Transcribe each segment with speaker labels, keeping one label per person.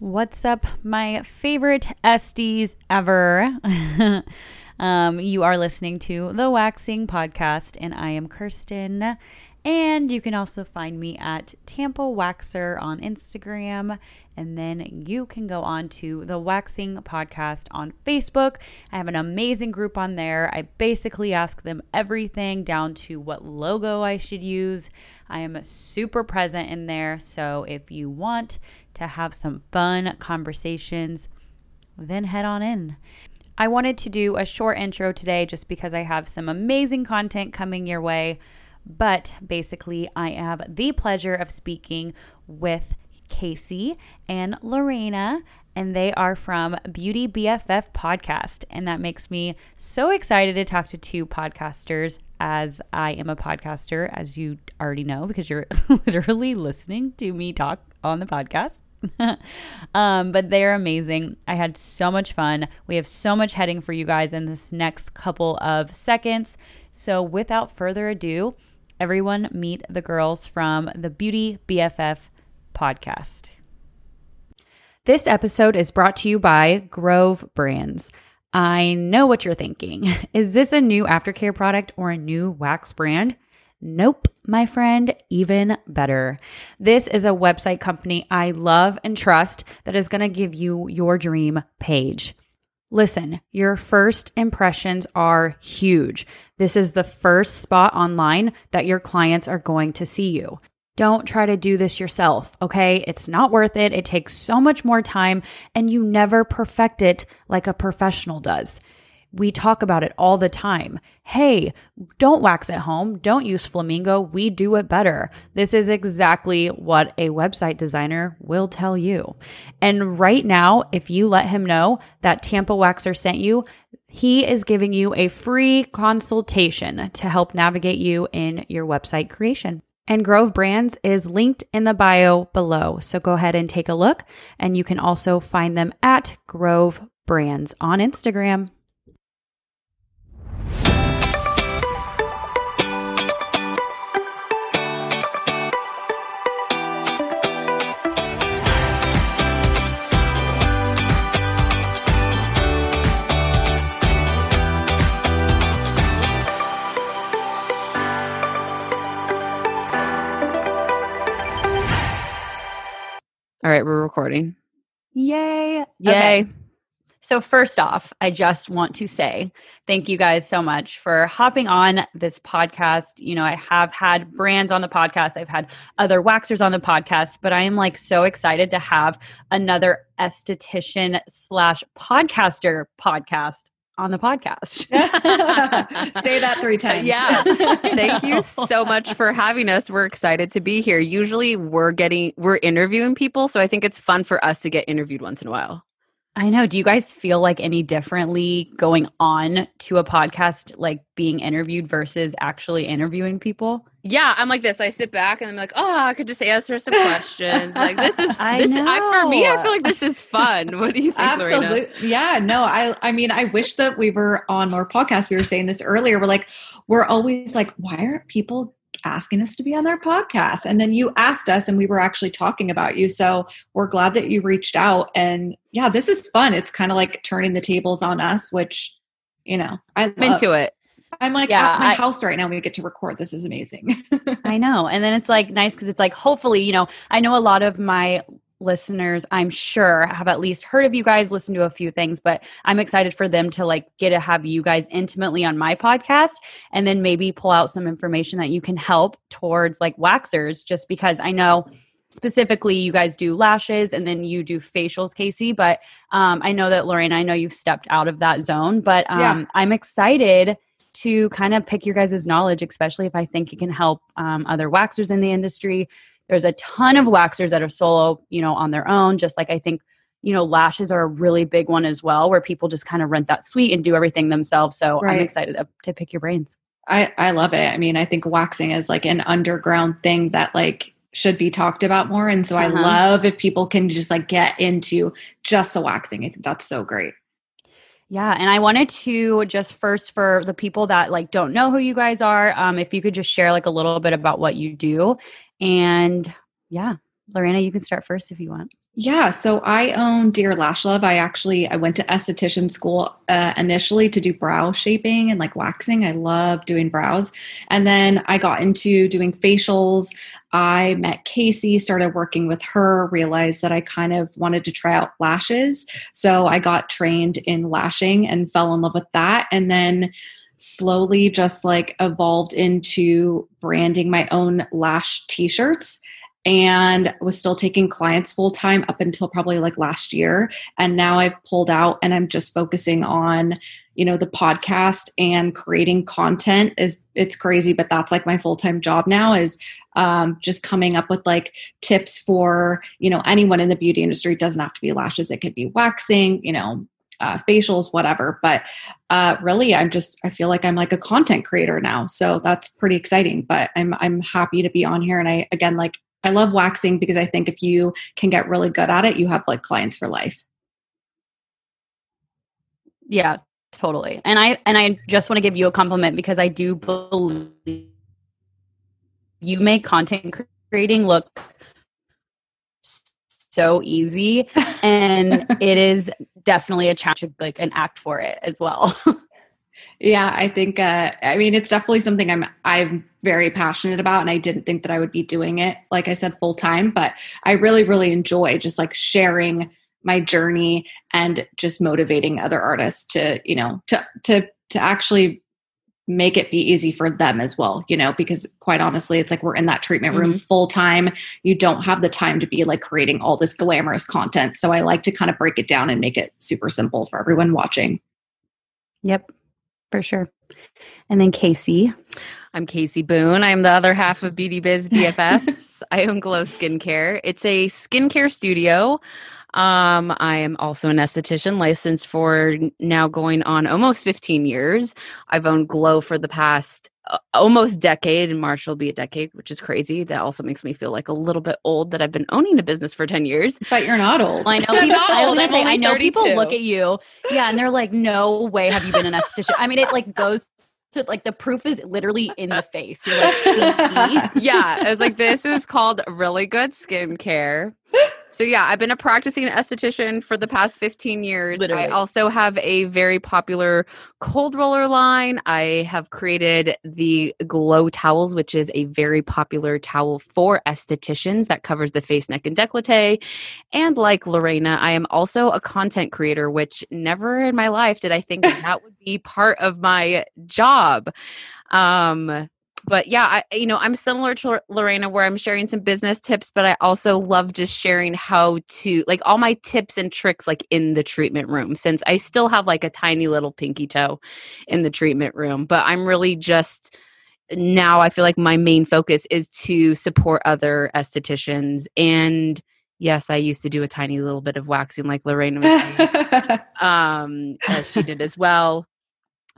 Speaker 1: What's up, my favorite Esties ever? um, you are listening to the Waxing Podcast, and I am Kirsten. And you can also find me at Tampa Waxer on Instagram. And then you can go on to the Waxing Podcast on Facebook. I have an amazing group on there. I basically ask them everything down to what logo I should use. I am super present in there. So if you want to have some fun conversations, then head on in. I wanted to do a short intro today just because I have some amazing content coming your way. But basically, I have the pleasure of speaking with Kasey and Lorena, and they are from Beauty BFF Podcast. And that makes me so excited to talk to two podcasters as I am a podcaster, as you already know, because you're literally listening to me talk on the podcast. um, but they're amazing. I had so much fun. We have so much heading for you guys in this next couple of seconds. So, without further ado, everyone meet the girls from the Beauty BFF podcast. This episode is brought to you by Grove Brands. I know what you're thinking. Is this a new aftercare product or a new wax brand? Nope, my friend, even better. This is a website company I love and trust that is going to give you your dream page. Listen, your first impressions are huge. This is the first spot online that your clients are going to see you. Don't try to do this yourself, okay? It's not worth it. It takes so much more time and you never perfect it like a professional does. We talk about it all the time. Hey, don't wax at home. Don't use Flamingo. We do it better. This is exactly what a website designer will tell you. And right now, if you let him know that Tampa Waxer sent you, he is giving you a free consultation to help navigate you in your website creation. And Grove Brands is linked in the bio below. So go ahead and take a look. And you can also find them at Grove Brands on Instagram.
Speaker 2: All right, we're recording.
Speaker 1: Yay.
Speaker 2: Yay.
Speaker 1: Okay. So, first off, I just want to say thank you guys so much for hopping on this podcast. You know, I have had brands on the podcast, I've had other waxers on the podcast, but I am like so excited to have another esthetician slash podcaster podcast on the podcast.
Speaker 3: Say that three times.
Speaker 2: Yeah. Thank you so much for having us. We're excited to be here. Usually we're getting we're interviewing people, so I think it's fun for us to get interviewed once in a while.
Speaker 1: I know. Do you guys feel like any differently going on to a podcast, like being interviewed versus actually interviewing people?
Speaker 2: Yeah, I'm like this. I sit back and I'm like, oh, I could just answer some questions. like this is
Speaker 1: I
Speaker 2: this I, for me. I feel like this is fun. What do you think, Lorena?
Speaker 3: Absolutely. Yeah. No, I I mean, I wish that we were on more podcasts. We were saying this earlier. We're like, we're always like, why aren't people asking us to be on their podcast? And then you asked us and we were actually talking about you. So we're glad that you reached out. And yeah, this is fun. It's kind of like turning the tables on us, which, you know, I
Speaker 2: I'm
Speaker 3: love.
Speaker 2: into it.
Speaker 3: I'm like
Speaker 1: Yeah,
Speaker 3: at my
Speaker 1: I-
Speaker 3: house right now. We get to record. This is amazing.
Speaker 1: I know. And then it's like nice because it's like, hopefully, you know, I know a lot of my listeners, I'm sure, have at least heard of you guys, listened to a few things, but I'm excited for them to like get to have you guys intimately on my podcast and then maybe pull out some information that you can help towards like waxers, just because I know specifically you guys do lashes and then you do facials kasey but um, i know that lorena i know you've stepped out of that zone but um,
Speaker 3: Yeah.
Speaker 1: i'm excited to kind of pick your guys' knowledge especially if i think it can help um, other waxers in the industry there's a ton of waxers that are solo you know on their own just like i think you know lashes are a really big one as well where people just kind of rent that suite and do everything themselves so i'm excited to, to pick your brains
Speaker 3: I, I love it. I mean, I think waxing is like an underground thing that like should be talked about more. And so I
Speaker 1: Uh-huh.
Speaker 3: love if people can just like get into just the waxing. I think that's so great.
Speaker 1: Yeah, and I wanted to just first for the people that like don't know who you guys are, um, if you could just share like a little bit about what you do, and yeah, Lorena, you can start first if you want.
Speaker 3: Yeah, so I own Dear Lash Love. I actually I went to esthetician school uh, initially to do brow shaping and like waxing. I love doing brows, and then I got into doing facials. I met Kasey, started working with her, realized that I kind of wanted to try out lashes, so I got trained in lashing and fell in love with that, and then slowly just like evolved into branding my own lash t-shirts and was still taking clients full time up until probably like last year. And now I've pulled out and I'm just focusing on you know the podcast and creating content is it's crazy but that's like my full-time job now is um, just coming up with like tips for you know anyone in the beauty industry. It doesn't have to be lashes. It could be waxing you know uh, facials whatever but uh, really i'm just i feel like i'm like a content creator now so that's pretty exciting but i'm i'm happy to be on here and i again like I love waxing because I think if you can get really good at it, you have like clients for life.
Speaker 1: Yeah, totally. And I and I just want to give you a compliment because I do believe you make content creating look so easy. And it is definitely a challenge like an act for it as well.
Speaker 3: Yeah, I think uh I mean it's definitely something I'm I'm very passionate about and I didn't think that I would be doing it like I said full time, but I really really enjoy just like sharing my journey and just motivating other artists to, you know, to to to actually make it be easy for them as well, you know, because quite honestly, it's like we're in that treatment room mm-hmm. full time. You don't have the time to be like creating all this glamorous content. So I like to kind of break it down and make it super simple for everyone watching.
Speaker 1: Yep for sure. And then Kasey.
Speaker 2: I'm Kasey Boone. I'm the other half of Beauty Biz BFFs. I own Glow Skincare. It's a skincare studio. Um, I am also an esthetician licensed for now going on almost 15 years. I've owned Glow for the past uh, almost decade. and March will be a decade, which is crazy. That also makes me feel like a little bit old that I've been owning a business for 10 years.
Speaker 3: But you're not old.
Speaker 1: I know people, I, say, I know people look at you. Yeah. And they're like, no way have you been an esthetician. I mean, it like goes to like the proof is literally in the face. You're like,
Speaker 2: yeah. I was like, this is called really good skincare. So yeah, I've been a practicing esthetician for the past 15 years. Literally. I also have a very popular cold roller line. I have created the Glow towels, which is a very popular towel for estheticians that covers the face, neck, and décolleté. And like Lorena, I am also a content creator, which never in my life did I think that would be part of my job. Um, but yeah, I, you know, I'm similar to Lorena where I'm sharing some business tips, but I also love just sharing how to like all my tips and tricks like in the treatment room since I still have like a tiny little pinky toe in the treatment room. But I'm really just now I feel like my main focus is to support other estheticians and yes, I used to do a tiny little bit of waxing like Lorena was um, as she did as well.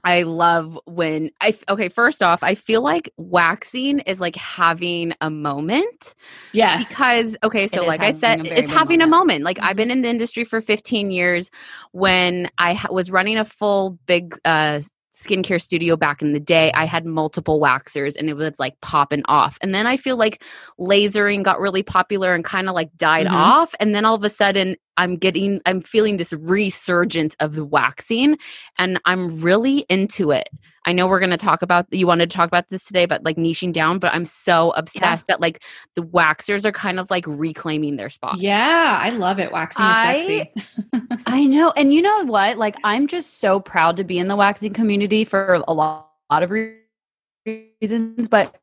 Speaker 2: I love when I okay, first off, I feel like waxing is like having a moment.
Speaker 3: Yes.
Speaker 2: Because okay, so like I said, it's having moment. a moment. Like I've been mm-hmm. in the industry for 15 years when I ha- was running a full big uh skincare studio back in the day, I had multiple waxers and it was like popping off. And then I feel like lasering got really popular and kind of like died mm-hmm. off. And then all of a sudden, I'm getting, I'm feeling this resurgence of the waxing and I'm really into it. I know we're going to talk about, you wanted to talk about this today, but like niching down, but I'm so obsessed yeah. that like the waxers are kind of like reclaiming their spot.
Speaker 3: Yeah, I love it. Waxing is sexy.
Speaker 1: I know. And you know what? Like, I'm just so proud to be in the waxing community for a lot, lot of reasons, but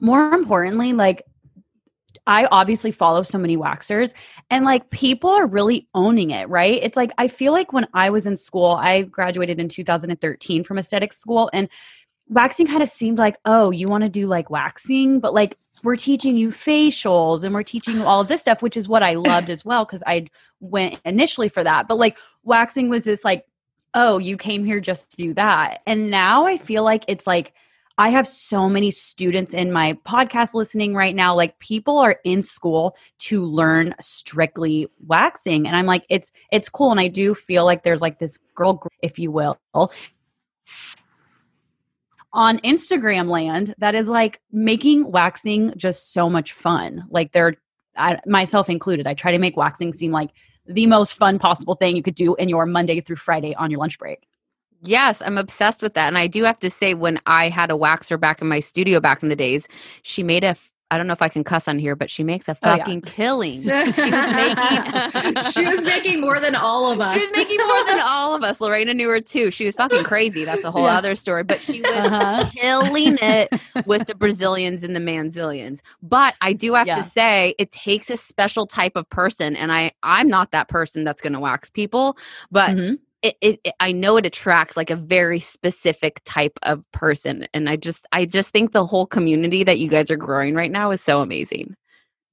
Speaker 1: more importantly, like, I obviously follow so many waxers and like people are really owning it, right? It's like I feel like when I was in school, I graduated in 2013 from aesthetic school and waxing kind of seemed like, oh, you want to do like waxing, but like we're teaching you facials and we're teaching you all of this stuff, which is what I loved as well because I went initially for that. But like waxing was this like, oh, you came here just to do that. And now I feel like it's like I have so many students in my podcast listening right now. Like people are in school to learn strictly waxing. And I'm like, it's it's cool. And I do feel like there's like this girl, if you will, on Instagram land that is like making waxing just so much fun. Like they're I, myself included, I try to make waxing seem like the most fun possible thing you could do in your Monday through Friday on your lunch break.
Speaker 2: Yes, I'm obsessed with that. And I do have to say, when I had a waxer back in my studio back in the days, she made a I don't know if I can cuss on here, but she makes a fucking oh, yeah. killing. She was
Speaker 3: making She was making more than all of us.
Speaker 2: She was making more than all of us. Lorena knew her too. She was fucking crazy. That's a whole yeah. other story. But she was uh-huh. killing it with the Brazilians and the Manzilians. But I do have yeah. to say it takes a special type of person. And I I'm not that person that's gonna wax people, but mm-hmm it, it, it, i know it attracts like a very specific type of person and i just i just think the whole community that you guys are growing right now is so amazing.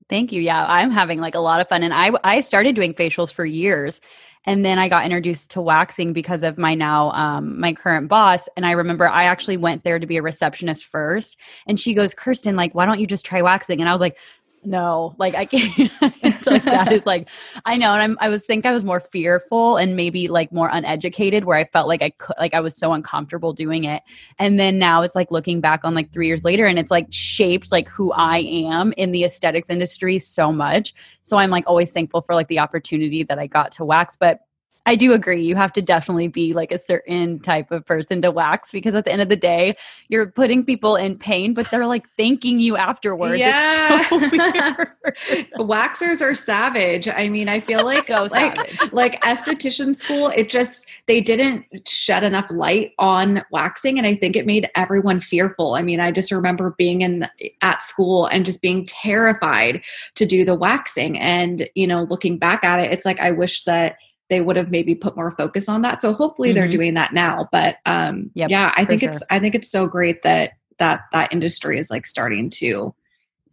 Speaker 1: Thank you yeah i'm having like a lot of fun and i i started doing facials for years and then i got introduced to waxing because of my now um, my current boss and i remember i actually went there to be a receptionist first and she goes kirsten like why don't you just try waxing? And i was like no like i can't like that is like i know and i'm i was think i was more fearful and maybe like more uneducated where i felt like i could like i was so uncomfortable doing it. And then now it's like looking back on like three years later and it's like shaped like who i am in the aesthetics industry so much. So i'm like always thankful for like the opportunity that i got to wax but I do agree. You have to definitely be like a certain type of person to wax because at the end of the day, you're putting people in pain, but they're like thanking you afterwards. Yeah. So
Speaker 3: Waxers are savage. I mean, I feel like so like like esthetician school, it just they didn't shed enough light on waxing and I think it made everyone fearful. I mean, I just remember being in at school and just being terrified to do the waxing and, you know, looking back at it, it's like I wish that they would have maybe put more focus on that. So hopefully mm-hmm. they're doing that now. But um, yep, yeah, I think sure. it's I think it's so great that that that industry is like starting to,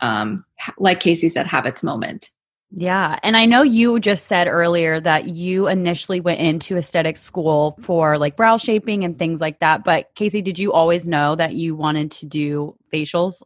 Speaker 3: um, like Kasey said, have its moment.
Speaker 1: Yeah. And I know you just said earlier that you initially went into aesthetic school for like brow shaping and things like that. But Kasey, did you always know that you wanted to do facials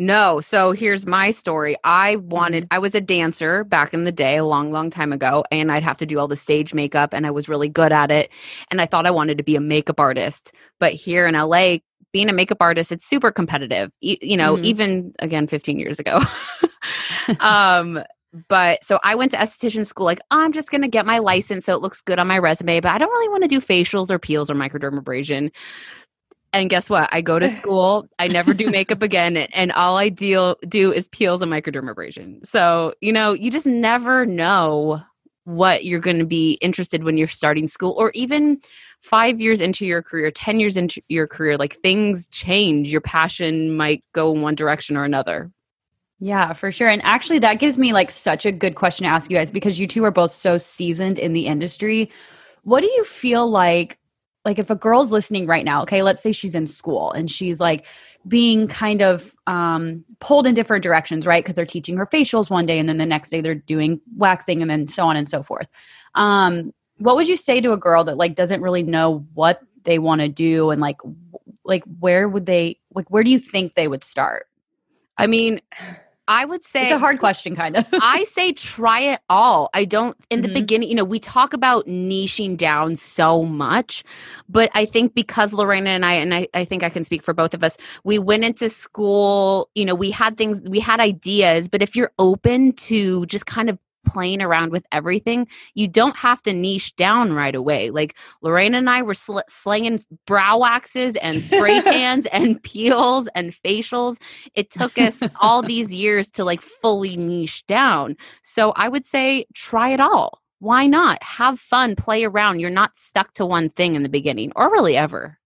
Speaker 2: no. So here's my story. I wanted, mm-hmm. I was a dancer back in the day, a long, long time ago, and I'd have to do all the stage makeup, and I was really good at it. And I thought I wanted to be a makeup artist. But here in LA, being a makeup artist, it's super competitive. You, you know, mm-hmm. even again, 15 years ago. um, but so I went to esthetician school, like, I'm just going to get my license so it looks good on my resume, but I don't really want to do facials or peels or microdermabrasion. And guess what? I go to school, I never do makeup again, and all I deal do is peels and microdermabrasion. So, you know, you just never know what you're going to be interested when you're starting school or even 5 years into your career, 10 years into your career, like things change. Your passion might go in one direction or another.
Speaker 1: Yeah, for sure. And actually that gives me like such a good question to ask you guys because you two are both so seasoned in the industry. What do you feel like like if a girl's listening right now okay let's say she's in school and she's like being kind of um, pulled in different directions right? Because they're teaching her facials one day and then the next day they're doing waxing and then so on and so forth. Um, what would you say to a girl that like doesn't really know what they want to do and like like where would they like where do you think they would start?
Speaker 2: I mean I would say
Speaker 1: it's a hard question, kind of.
Speaker 2: I say try it all. I don't, in the mm-hmm. beginning, you know, we talk about niching down so much, but I think because Lorena and I, and I, I think I can speak for both of us, we went into school, you know, we had things, we had ideas, but if you're open to just kind of playing around with everything. You don't have to niche down right away. Like Lorena and I were sl- slinging brow waxes and spray tans and peels and facials. It took us all these years to like fully niche down. So I would say try it all. Why not? Have fun, play around. You're not stuck to one thing in the beginning or really ever.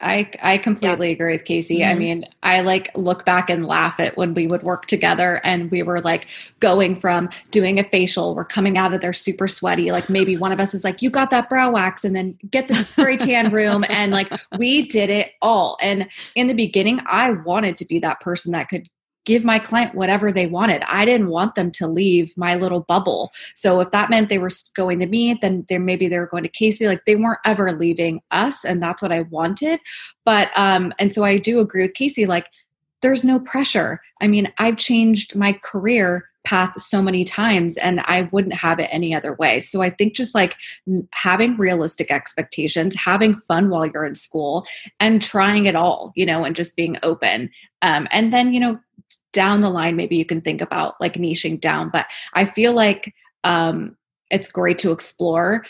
Speaker 3: I I completely yeah. agree with Kasey. Mm-hmm. I mean, I like look back and laugh at when we would work together and we were like going from doing a facial, we're coming out of there super sweaty. Like maybe one of us is like, "You got that brow wax," and then get the spray tan room, and like we did it all. And in the beginning, I wanted to be that person that could give my client whatever they wanted. I didn't want them to leave my little bubble. So if that meant they were going to me, then they maybe they were going to Kasey. Like they weren't ever leaving us, and that's what I wanted. But um, and so I do agree with Kasey. Like there's no pressure. I mean, I've changed my career path so many times and I wouldn't have it any other way. So I think just like having realistic expectations, having fun while you're in school and trying it all, you know, and just being open. Um, and then, you know, down the line maybe you can think about like niching down but i feel like um it's great to explore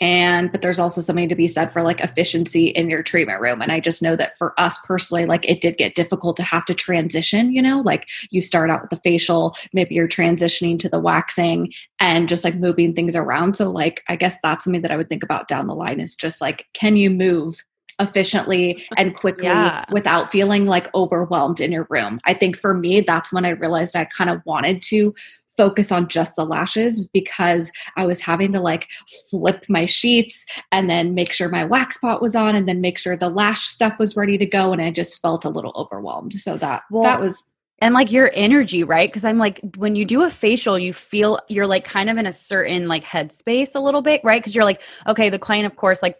Speaker 3: and but there's also something to be said for like efficiency in your treatment room and i just know that for us personally like it did get difficult to have to transition you know? Like you start out with the facial maybe you're transitioning to the waxing and just like moving things around so like i guess that's something that i would think about down the line is just like can you move efficiently and quickly yeah. without feeling like overwhelmed in your room. I think for me, that's when I realized I kind of wanted to focus on just the lashes because I was having to like flip my sheets and then make sure my wax pot was on and then make sure the lash stuff was ready to go and I just felt a little overwhelmed. So that well, that was
Speaker 1: and like your energy, right? Because I'm like, when you do a facial, you feel you're like kind of in a certain like headspace a little bit, right? Because you're like, okay, the client, of course, like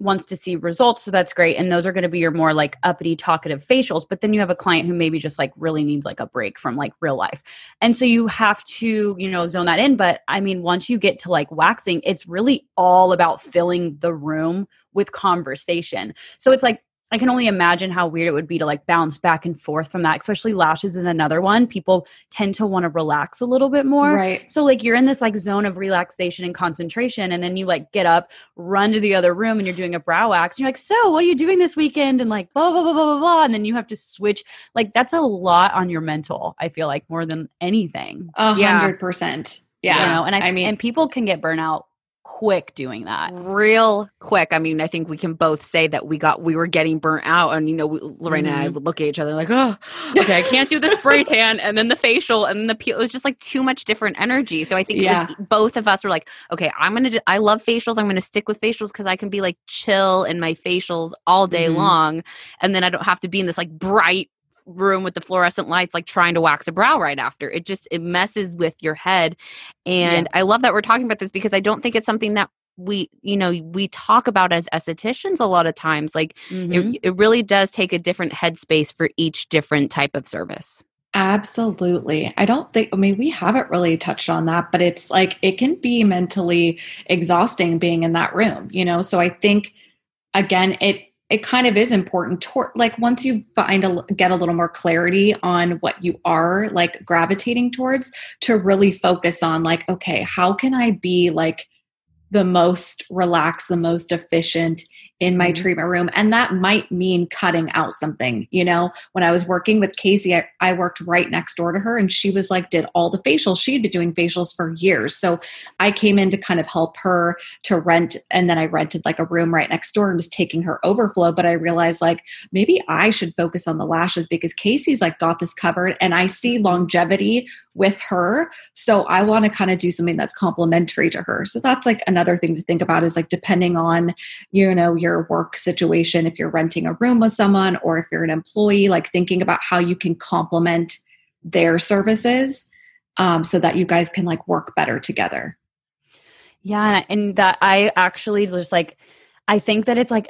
Speaker 1: wants to see results so that's great and those are going to be your more like uppity talkative facials but then you have a client who maybe just like really needs like a break from like real life. And so you have to you know zone that in but i mean once you get to like waxing it's really all about filling the room with conversation. So it's like I can only imagine how weird it would be to like bounce back and forth from that, especially lashes is another one. People tend to want to relax a little bit more.
Speaker 3: Right.
Speaker 1: So like you're in this like zone of relaxation and concentration, and then you like get up, run to the other room, and you're doing a brow wax. And you're like, so what are you doing this weekend? And like blah blah blah blah blah blah. And then you have to switch. Like that's a lot on your mental. I feel like more than anything.
Speaker 3: A hundred percent. Yeah.
Speaker 1: You know, and I, I mean, and people can get burnout quick doing that
Speaker 2: real quick i mean i think we can both say that we got we were getting burnt out and you know lorena mm-hmm. and i mm-hmm. would look at each other like oh okay i can't do the spray tan and then the facial and then the peel it was just like too much different energy so i think yeah. was, both of us were like okay i'm gonna do, i love facials i'm gonna stick with facials because i can be like chill in my facials all day mm-hmm. long and then i don't have to be in this like bright room with the fluorescent lights like trying to wax a brow right after it just it messes with your head and yeah. i love that we're talking about this because i don't think it's something that we you know we talk about as estheticians a lot of times like mm-hmm. it, it really does take a different headspace for each different type of service
Speaker 3: Absolutely. I don't think, I mean, we haven't really touched on that, but it's like it can be mentally exhausting being in that room, you know? So I think, again, it, it kind of is important to like once you find a get a little more clarity on what you are like gravitating towards to really focus on like okay how can i be like the most relaxed the most efficient in my mm-hmm. treatment room. And that might mean cutting out something. You know, when I was working with Kasey, I, I, worked right next door to her and she was like, did all the facials. She'd been doing facials for years. So I came in to kind of help her to rent. And then I rented like a room right next door and was taking her overflow. But I realized like maybe I should focus on the lashes because Kasey's like got this covered and I see longevity with her. So I want to kind of do something that's complementary to her. So that's like another thing to think about is like depending on, you know, your your work situation, if you're renting a room with someone or if you're an employee, like thinking about how you can complement their services um, so that you guys can like work better together.
Speaker 1: Yeah. And that I actually just like, I think that it's like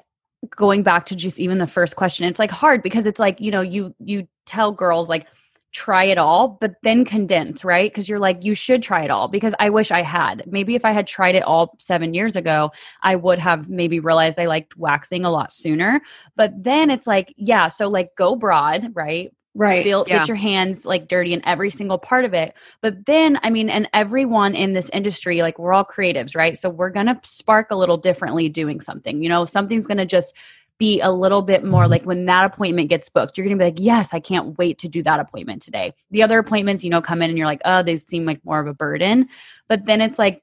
Speaker 1: going back to just even the first question, it's like hard because it's like, you know, you, you tell girls like, try it all, but then condense, right? Because you're like, you should try it all because I wish I had. Maybe if I had tried it all seven years ago, I would have maybe realized I liked waxing a lot sooner. But then it's like, yeah, so like go broad, right?
Speaker 3: Right.
Speaker 1: Feel, yeah. Get your hands like dirty in every single part of it. But then, I mean, and everyone in this industry, like we're all creatives, right? So we're going to spark a little differently doing something. You know, something's going to just be a little bit more like when that appointment gets booked, you're going to be like, yes, I can't wait to do that appointment today. The other appointments, you know, come in and you're like, oh, they seem like more of a burden. But then it's like,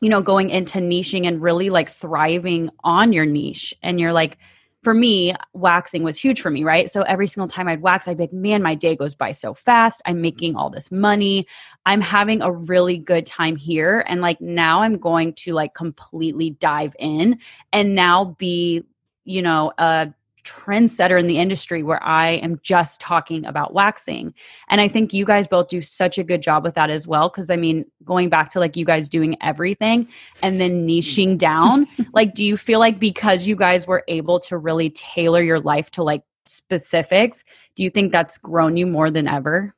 Speaker 1: you know, going into niching and really like thriving on your niche. And you're like, for me, waxing was huge for me, right? So every single time I'd wax, I'd be like, man, my day goes by so fast. I'm making all this money. I'm having a really good time here. And like now I'm going to like completely dive in and now be you know, a trendsetter in the industry where I am just talking about waxing. And I think you guys both do such a good job with that as well. Cause I mean, going back to like you guys doing everything and then niching mm. down, like, do you feel like because you guys were able to really tailor your life to like specifics, do you think that's grown you more than ever?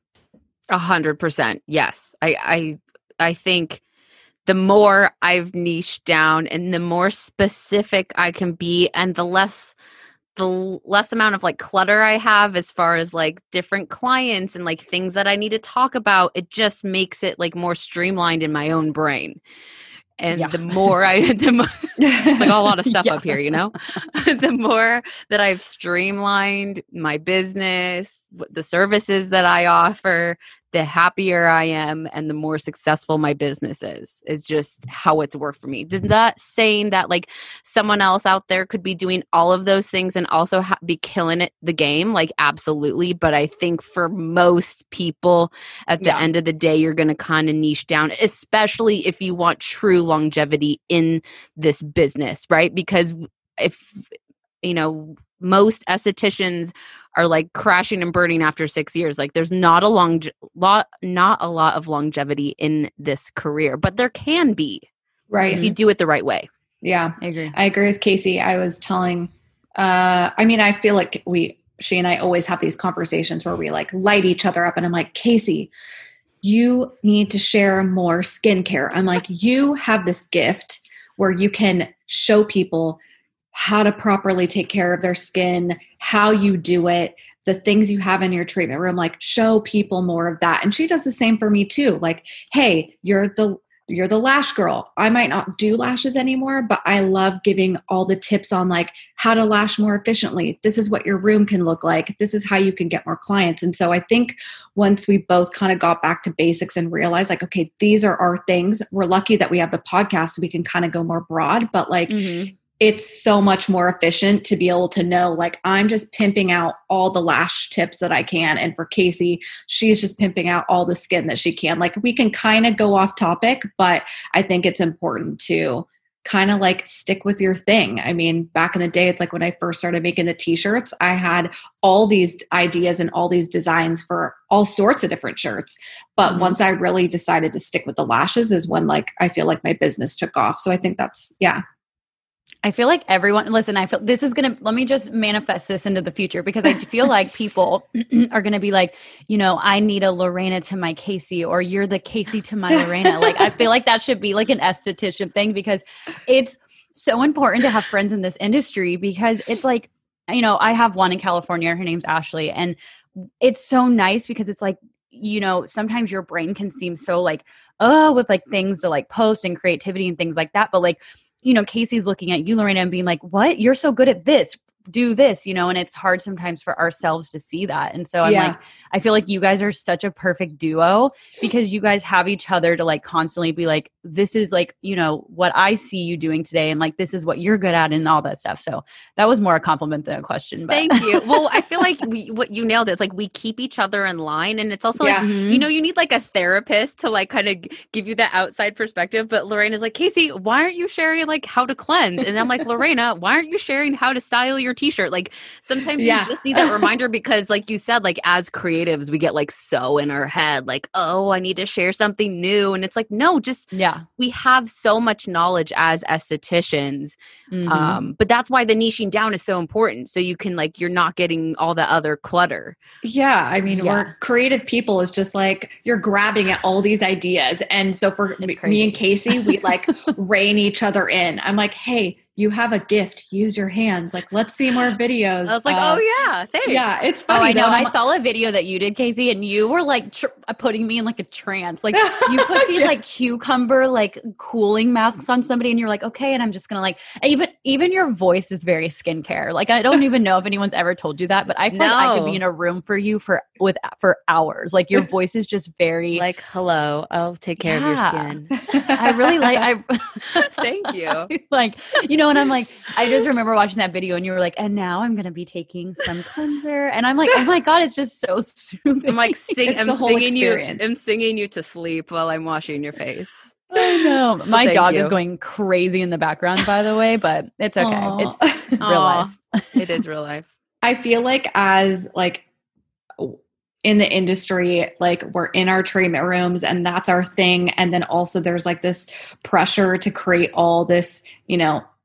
Speaker 2: A hundred percent. Yes. I, I, I think the more I've niched down and the more specific I can be and the less the less amount of like clutter I have as far as like different clients and like things that I need to talk about, it just makes it like more streamlined in my own brain and yeah. the more i the more, like a lot of stuff yeah. up here you know the more that i've streamlined my business the services that i offer the happier i am and the more successful my business is is just how it's worked for me does that saying that like someone else out there could be doing all of those things and also ha- be killing it the game like absolutely but i think for most people at the yeah. end of the day you're going to kind of niche down especially if you want true longevity in this business, right? Because if you know most estheticians are like crashing and burning after six years. Like there's not a long lot, not a lot of longevity in this career, but there can be,
Speaker 3: right?
Speaker 2: If you do it the right way.
Speaker 3: Yeah, I agree. I agree with Kasey. I was telling, uh, I mean, I feel like we, she and I always have these conversations where we like light each other up, and I'm like, Kasey, you need to share more skincare. I'm like, you have this gift where you can show people how to properly take care of their skin, how you do it, the things you have in your treatment room. Like, show people more of that. And she does the same for me too. Like, hey, you're the you're the lash girl. I might not do lashes anymore, but I love giving all the tips on like how to lash more efficiently. This is what your room can look like. This is how you can get more clients. And so I think once we both kind of got back to basics and realized like, okay, these are our things. We're lucky that we have the podcast so we can kind of go more broad, but like mm-hmm it's so much more efficient to be able to know like i'm just pimping out all the lash tips that i can. And for kasey she's just pimping out all the skin that she can. Like we can kind of go off topic but i think it's important to kind of like stick with your thing. I mean back in the day it's like when i first started making the t-shirts i had all these ideas and all these designs for all sorts of different shirts. But mm-hmm. once i really decided to stick with the lashes is when like i feel like my business took off. So i think that's yeah
Speaker 1: I feel like everyone, listen, I feel this is going to, let me just manifest this into the future because I feel like people are going to be like, you know, I need a Lorena to my Kasey or you're the Kasey to my Lorena. like, I feel like that should be like an esthetician thing because it's so important to have friends in this industry because it's like, you know, I have one in California. Her name's Ashley. And it's so nice because it's like, you know, sometimes your brain can seem so like, oh, with like things to like post and creativity and things like that. But like, you know, Kasey's looking at you, Lorena, and being like, what? You're so good at this do this, you know, and it's hard sometimes for ourselves to see that. And so I'm yeah. like, I feel like you guys are such a perfect duo because you guys have each other to like constantly be like, this is like, you know, what I see you doing today, and like this is what you're good at, and all that stuff. So that was more a compliment than a question. But.
Speaker 2: Thank you. Well, I feel like we, what you nailed it. It's like we keep each other in line, and it's also yeah. like, mm-hmm. you know, you need like a therapist to like kind of give you that outside perspective. But Lorena is like, Kasey, why aren't you sharing like how to cleanse? And I'm like, Lorena, why aren't you sharing how to style your t-shirt? Like sometimes yeah. you just need that reminder because like you said, like as creatives, we get like so in our head, like, oh, I need to share something new. And it's like, no, just yeah, we have so much knowledge as estheticians. Mm-hmm. Um, but that's why the niching down is so important. So you can like you're not getting all the other clutter.
Speaker 3: Yeah. I mean, yeah. we're creative people is just like you're grabbing at all these ideas. And so for me and Kasey, we like rein each other in. I'm like, hey, you have a gift. Use your hands. Like, let's see more videos.
Speaker 2: I was like, uh, oh yeah, thanks.
Speaker 3: Yeah, it's funny. Oh,
Speaker 1: I know. I saw a video that you did, Kasey, and you were like tr- uh, putting me in like a trance. Like you put these yeah. like cucumber like cooling masks on somebody, and you're like, okay, and I'm just gonna like even even your voice is very skincare. Like I don't even know if anyone's ever told you that, but I feel no. like I could be in a room for you for with for hours. Like your voice is just very
Speaker 2: like hello. I'll take care yeah. of your
Speaker 1: skin. I really like. I
Speaker 2: thank you.
Speaker 1: like you know and I'm like, I just remember watching that video and you were like, and now I'm gonna be taking some cleanser. And I'm like, oh my God, it's just so soothing.
Speaker 2: I'm like sing I'm singing experience. you I'm singing you to sleep while I'm washing your face.
Speaker 1: I know. My well, dog you. is going crazy in the background, by the way, but it's okay. Aww. It's real Aww.
Speaker 2: life. it is real life.
Speaker 3: I feel like as like in the industry like we're in our treatment rooms and that's our thing and then also there's like this pressure to create all this you know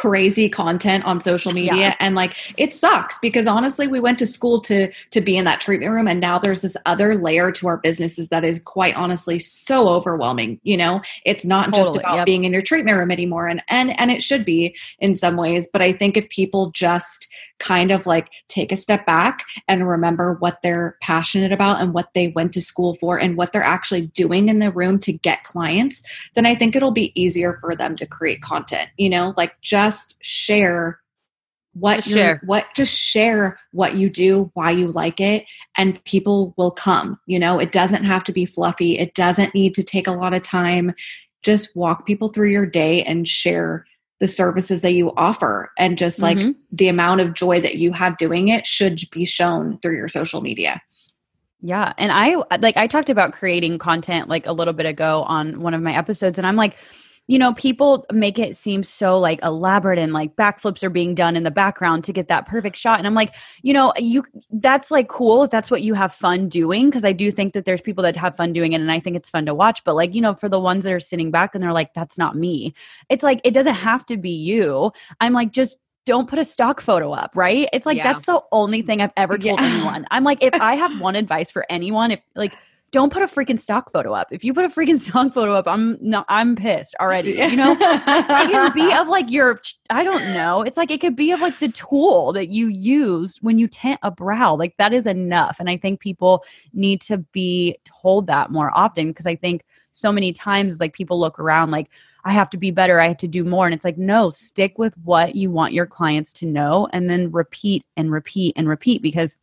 Speaker 3: crazy content on social media yeah. and like it sucks because honestly we went to school to to be in that treatment room and now there's this other layer to our businesses that is quite honestly so overwhelming you know it's not totally, just about yep. being in your treatment room anymore and and and it should be in some ways but i think if people just kind of like take a step back and remember what they're passionate about and what they went to school for and what they're actually doing in the room to get clients, then I think it'll be easier for them to create content. You know, like just share what just share what just share what you do why you like it and people will come you know it doesn't have to be fluffy it doesn't need to take a lot of time just walk people through your day and share the services that you offer and just like mm-hmm. the amount of joy that you have doing it should be shown through your social media.
Speaker 1: Yeah. And I like, I talked about creating content like a little bit ago on one of my episodes, and I'm like, you know, people make it seem so like elaborate and like backflips are being done in the background to get that perfect shot. And I'm like, you know, you that's like cool if that's what you have fun doing. Cause I do think that there's people that have fun doing it and I think it's fun to watch. But like, you know, for the ones that are sitting back and they're like, that's not me, it's like, it doesn't have to be you. I'm like, just don't put a stock photo up, right? It's like yeah. that's the only thing I've ever told yeah. anyone. I'm like, if I have one advice for anyone, if like don't put a freaking stock photo up. If you put a freaking stock photo up, I'm no, I'm pissed already. You know, it can be of like your, I don't know. It's like it could be of like the tool that you use when you tint a brow. Like that is enough. And I think people need to be told that more often because I think so many times like people look around like I have to be better. I have to do more. And it's like, no, stick with what you want your clients to know and then repeat and repeat and repeat because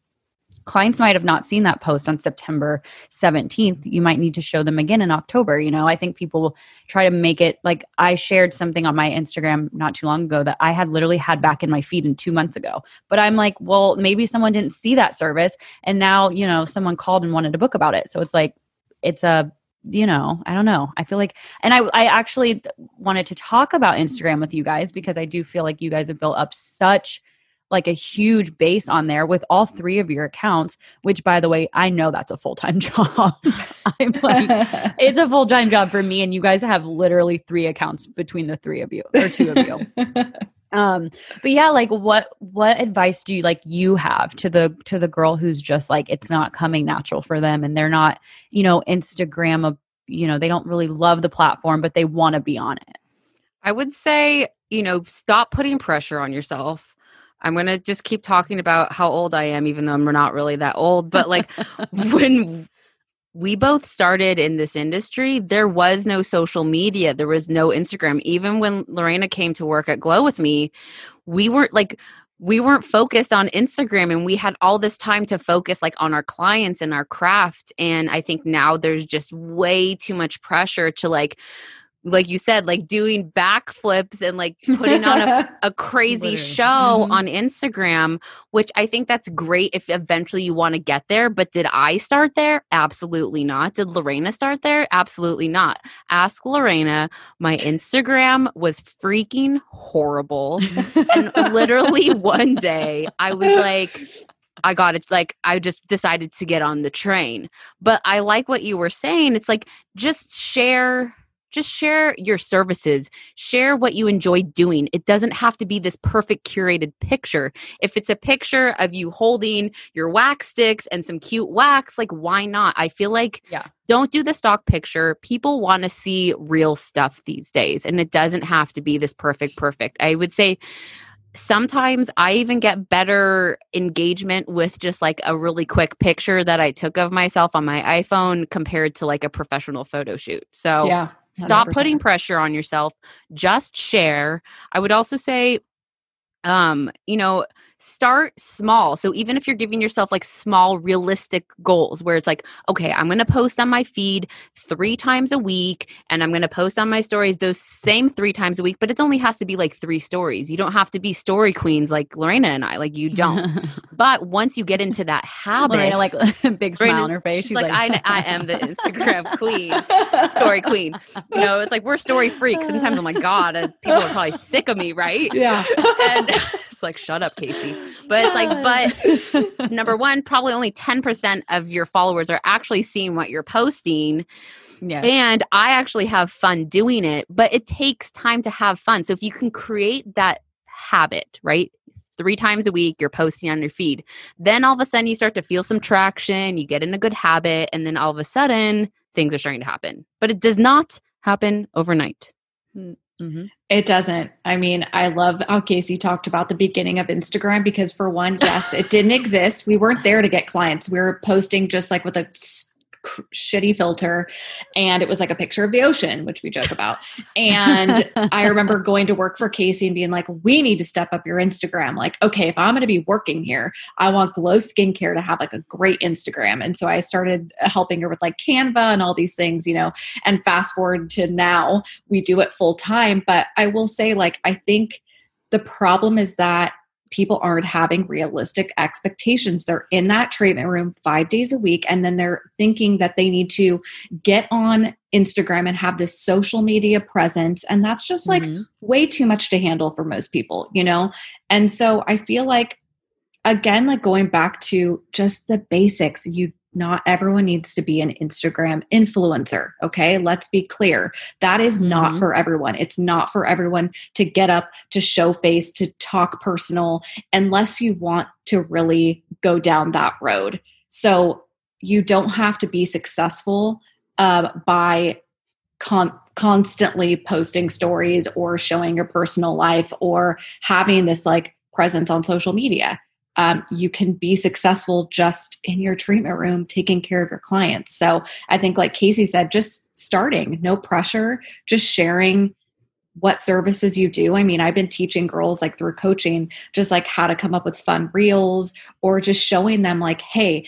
Speaker 1: clients might have not seen that post on September 17th. You might need to show them again in October. You know, I think people try to make it like I shared something on my Instagram not too long ago that I had literally had back in my feed in two months ago. But I'm like, well, maybe someone didn't see that service and now, you know, someone called and wanted to book about it. So it's like, it's a you know, I don't know. I feel like, and I, I actually wanted to talk about Instagram with you guys because I do feel like you guys have built up such like a huge base on there with all three of your accounts, which by the way, I know that's a full time job. I'm like, it's a full time job for me. And you guys have literally three accounts between the three of you or two of you. um but yeah like what what advice do you like you have to the to the girl who's just like it's not coming natural for them and they're not you know instagram you know they don't really love the platform but they want to be on it
Speaker 2: i would say you know stop putting pressure on yourself I'm going to just keep talking about how old I am, even though I'm not really that old. But like when we both started in this industry, there was no social media, there was no Instagram. Even when Lorena came to work at Glow with me, we weren't like, we weren't focused on Instagram and we had all this time to focus like on our clients and our craft. And I think now there's just way too much pressure to like, like you said, like doing backflips and like putting on a, a crazy show mm-hmm. on Instagram, which I think that's great if eventually you want to get there. But did I start there? Absolutely not. Did Lorena start there? Absolutely not. Ask Lorena. My Instagram was freaking horrible. and literally one day I was like, I got it. Like, I just decided to get on the train. But I like what you were saying. It's like, just share just share your services share what you enjoy doing. It doesn't have to be this perfect curated picture. If it's a picture of you holding your wax sticks and some cute wax like why not? I feel like yeah. don't do the stock picture. People want to see real stuff these days and it doesn't have to be this perfect perfect. I would say sometimes I even get better engagement with just like a really quick picture that I took of myself on my iPhone compared to like a professional photo shoot. So, yeah. Stop putting pressure on yourself. Just share. I would also say, um, you know, start small. So even if you're giving yourself like small, realistic goals where it's like, okay, I'm going to post on my feed three times a week and I'm going to post on my stories those same three times a week, but it only has to be like three stories. You don't have to be story queens like Lorena and I, like you don't. but once you get into that habit,
Speaker 1: Lorena, like big smile on her face.
Speaker 2: She's, she's like, like I, I am the Instagram queen, story queen. You know, it's like we're story freaks. Sometimes I'm like, God, uh, people are probably sick of me, right?
Speaker 3: Yeah.
Speaker 2: and it's like, shut up, Kasey. But it's like, but number one, probably only 10% of your followers are actually seeing what you're posting. Yes. And I actually have fun doing it, but it takes time to have fun. So if you can create that habit, right? Three times a week, you're posting on your feed. Then all of a sudden, you start to feel some traction, you get in a good habit, and then all of a sudden, things are starting to happen. But it does not happen overnight. Hmm.
Speaker 3: Mm, mm-hmm. It doesn't. I mean, I love how Kasey talked about the beginning of Instagram because, for one, yes, it didn't exist. We weren't there to get clients. We were posting just like with a shitty filter and it was like a picture of the ocean which we joke about. And i remember going to work for kasey and being like we need to step up your instagram. Like okay if i'm going to be working here i want glow skincare to have like a great instagram. And so i started helping her with like canva and all these things you know and fast forward to now we do it full time. But i will say like i think the problem is that people aren't having realistic expectations. They're in that treatment room five days a week, and then they're thinking that they need to get on Instagram and have this social media presence. And that's just like mm-hmm. way too much to handle for most people, you know? And so I feel like, again, like going back to just the basics, you not everyone needs to be an Instagram influencer. Okay. Let's be clear. That is mm-hmm. not for everyone. It's not for everyone to get up, to show face, to talk personal, unless you want to really go down that road. So you don't have to be successful uh, by con- constantly posting stories or showing your personal life or having this like presence on social media um, you can be successful just in your treatment room taking care of your clients. So I think, like Kasey said, just starting, no pressure, just sharing what services you do. I mean, I've been teaching girls like through coaching, just like how to come up with fun reels or just showing them, like, hey,